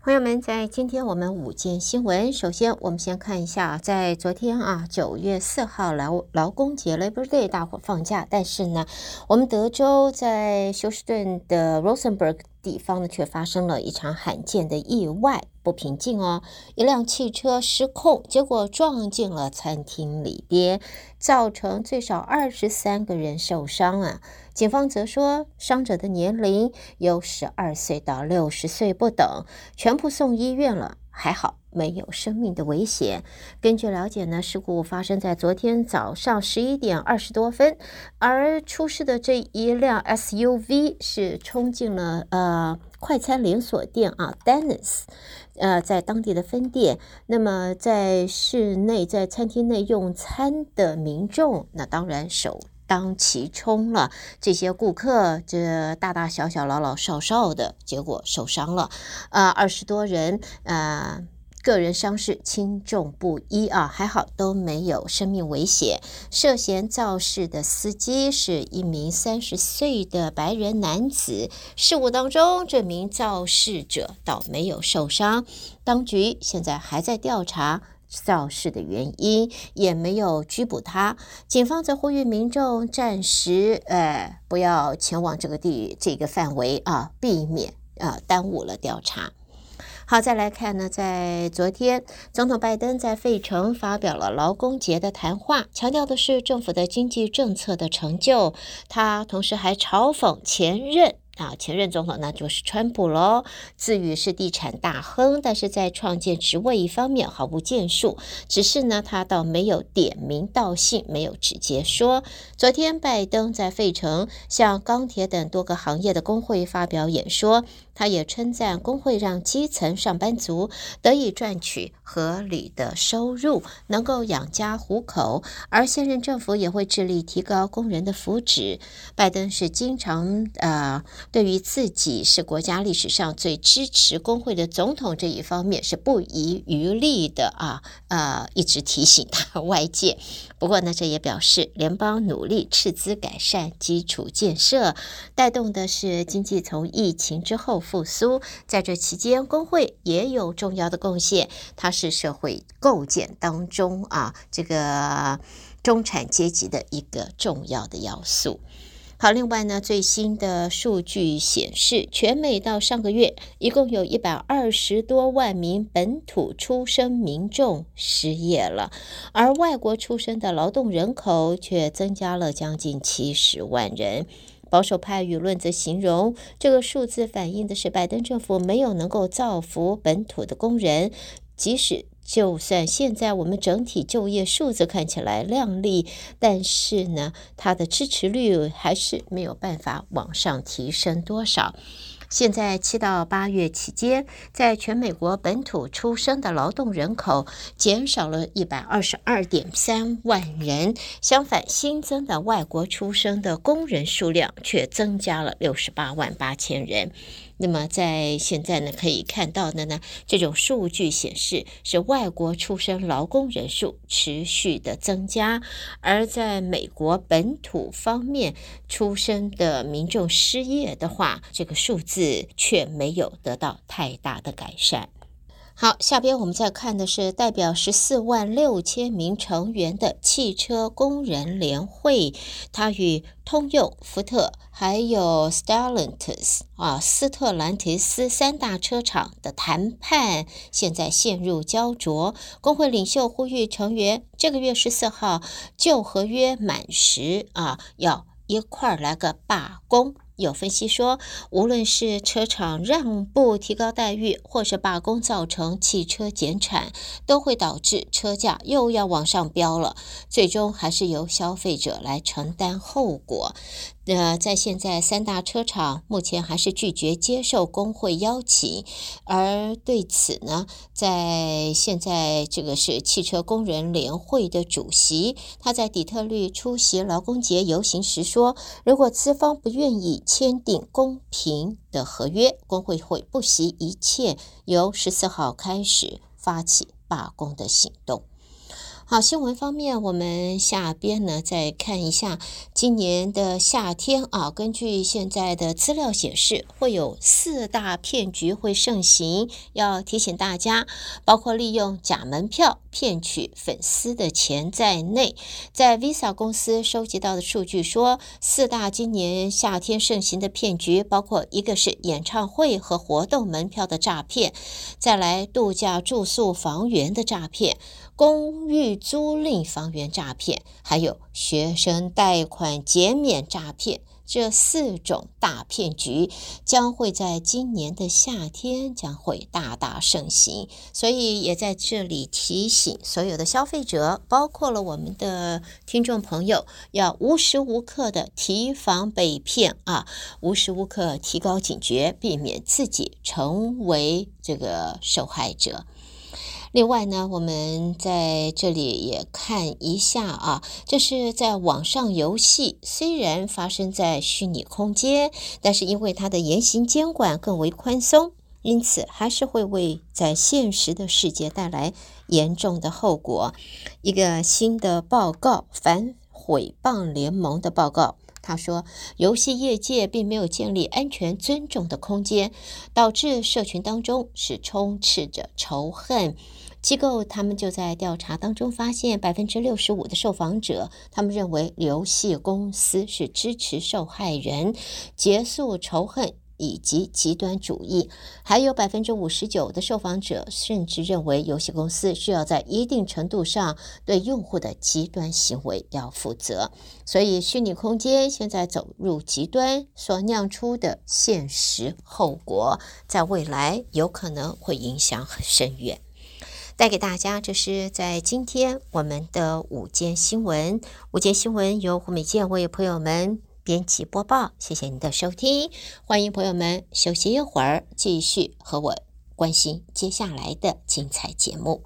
朋友们，在今天我们午间新闻，首先我们先看一下，在昨天啊，九月四号劳劳工节 Labor Day，大伙放假，但是呢，我们德州在休斯顿的 Rosenberg 地方呢，却发生了一场罕见的意外，不平静哦，一辆汽车失控，结果撞进了餐厅里边，造成最少二十三个人受伤啊。警方则说，伤者的年龄有十二岁到六十岁不等，全部送医院了，还好没有生命的危险。根据了解呢，事故发生在昨天早上十一点二十多分，而出事的这一辆 SUV 是冲进了呃快餐连锁店啊，Denny's，呃，在当地的分店。那么在室内在餐厅内用餐的民众，那当然首。当其冲了，这些顾客这大大小小、老老少少的，结果受伤了，呃，二十多人，呃，个人伤势轻重不一啊，还好都没有生命危险。涉嫌肇事的司机是一名三十岁的白人男子，事故当中这名肇事者倒没有受伤，当局现在还在调查。肇事的原因也没有拘捕他，警方则呼吁民众暂时呃不要前往这个地这个范围啊，避免啊耽误了调查。好，再来看呢，在昨天，总统拜登在费城发表了劳工节的谈话，强调的是政府的经济政策的成就。他同时还嘲讽前任。啊，前任总统那就是川普喽，自诩是地产大亨，但是在创建职位一方面毫无建树。只是呢，他倒没有点名道姓，没有直接说。昨天拜登在费城向钢铁等多个行业的工会发表演说。他也称赞工会让基层上班族得以赚取合理的收入，能够养家糊口，而现任政府也会致力提高工人的福祉。拜登是经常啊、呃，对于自己是国家历史上最支持工会的总统这一方面是不遗余力的啊、呃，一直提醒他外界。不过呢，这也表示联邦努力斥资改善基础建设，带动的是经济从疫情之后。复苏，在这期间，工会也有重要的贡献。它是社会构建当中啊，这个中产阶级的一个重要的要素。好，另外呢，最新的数据显示，全美到上个月，一共有一百二十多万名本土出生民众失业了，而外国出生的劳动人口却增加了将近七十万人。保守派舆论则形容这个数字反映的是拜登政府没有能够造福本土的工人，即使就算现在我们整体就业数字看起来亮丽，但是呢，它的支持率还是没有办法往上提升多少。现在七到八月期间，在全美国本土出生的劳动人口减少了一百二十二点三万人，相反，新增的外国出生的工人数量却增加了六十八万八千人。那么在现在呢，可以看到的呢，这种数据显示是外国出生劳工人数持续的增加，而在美国本土方面出生的民众失业的话，这个数字却没有得到太大的改善。好，下边我们再看的是代表十四万六千名成员的汽车工人联会，它与通用、福特还有 Stellantis 啊斯特兰提斯三大车厂的谈判现在陷入胶着。工会领袖呼吁成员这个月十四号旧合约满时啊，要一块儿来个罢工。有分析说，无论是车厂让步提高待遇，或是罢工造成汽车减产，都会导致车价又要往上飙了。最终还是由消费者来承担后果。呃，在现在三大车厂目前还是拒绝接受工会邀请，而对此呢，在现在这个是汽车工人联会的主席，他在底特律出席劳工节游行时说，如果资方不愿意签订公平的合约，工会会不惜一切，由十四号开始发起罢工的行动。好，新闻方面，我们下边呢再看一下今年的夏天啊。根据现在的资料显示，会有四大骗局会盛行，要提醒大家，包括利用假门票骗取粉丝的钱在内。在 Visa 公司收集到的数据说，四大今年夏天盛行的骗局，包括一个是演唱会和活动门票的诈骗，再来度假住宿房源的诈骗。公寓租赁房源诈骗，还有学生贷款减免诈骗，这四种大骗局将会在今年的夏天将会大大盛行。所以也在这里提醒所有的消费者，包括了我们的听众朋友，要无时无刻的提防被骗啊，无时无刻提高警觉，避免自己成为这个受害者。另外呢，我们在这里也看一下啊，这是在网上游戏，虽然发生在虚拟空间，但是因为它的言行监管更为宽松，因此还是会为在现实的世界带来严重的后果。一个新的报告，反诽谤联盟的报告，他说，游戏业界并没有建立安全、尊重的空间，导致社群当中是充斥着仇恨。机构他们就在调查当中发现，百分之六十五的受访者，他们认为游戏公司是支持受害人结束仇恨以及极端主义，还有百分之五十九的受访者甚至认为游戏公司需要在一定程度上对用户的极端行为要负责。所以，虚拟空间现在走入极端所酿出的现实后果，在未来有可能会影响很深远。带给大家，这是在今天我们的午间新闻。午间新闻由胡美健为朋友们编辑播报，谢谢您的收听。欢迎朋友们休息一会儿，继续和我关心接下来的精彩节目。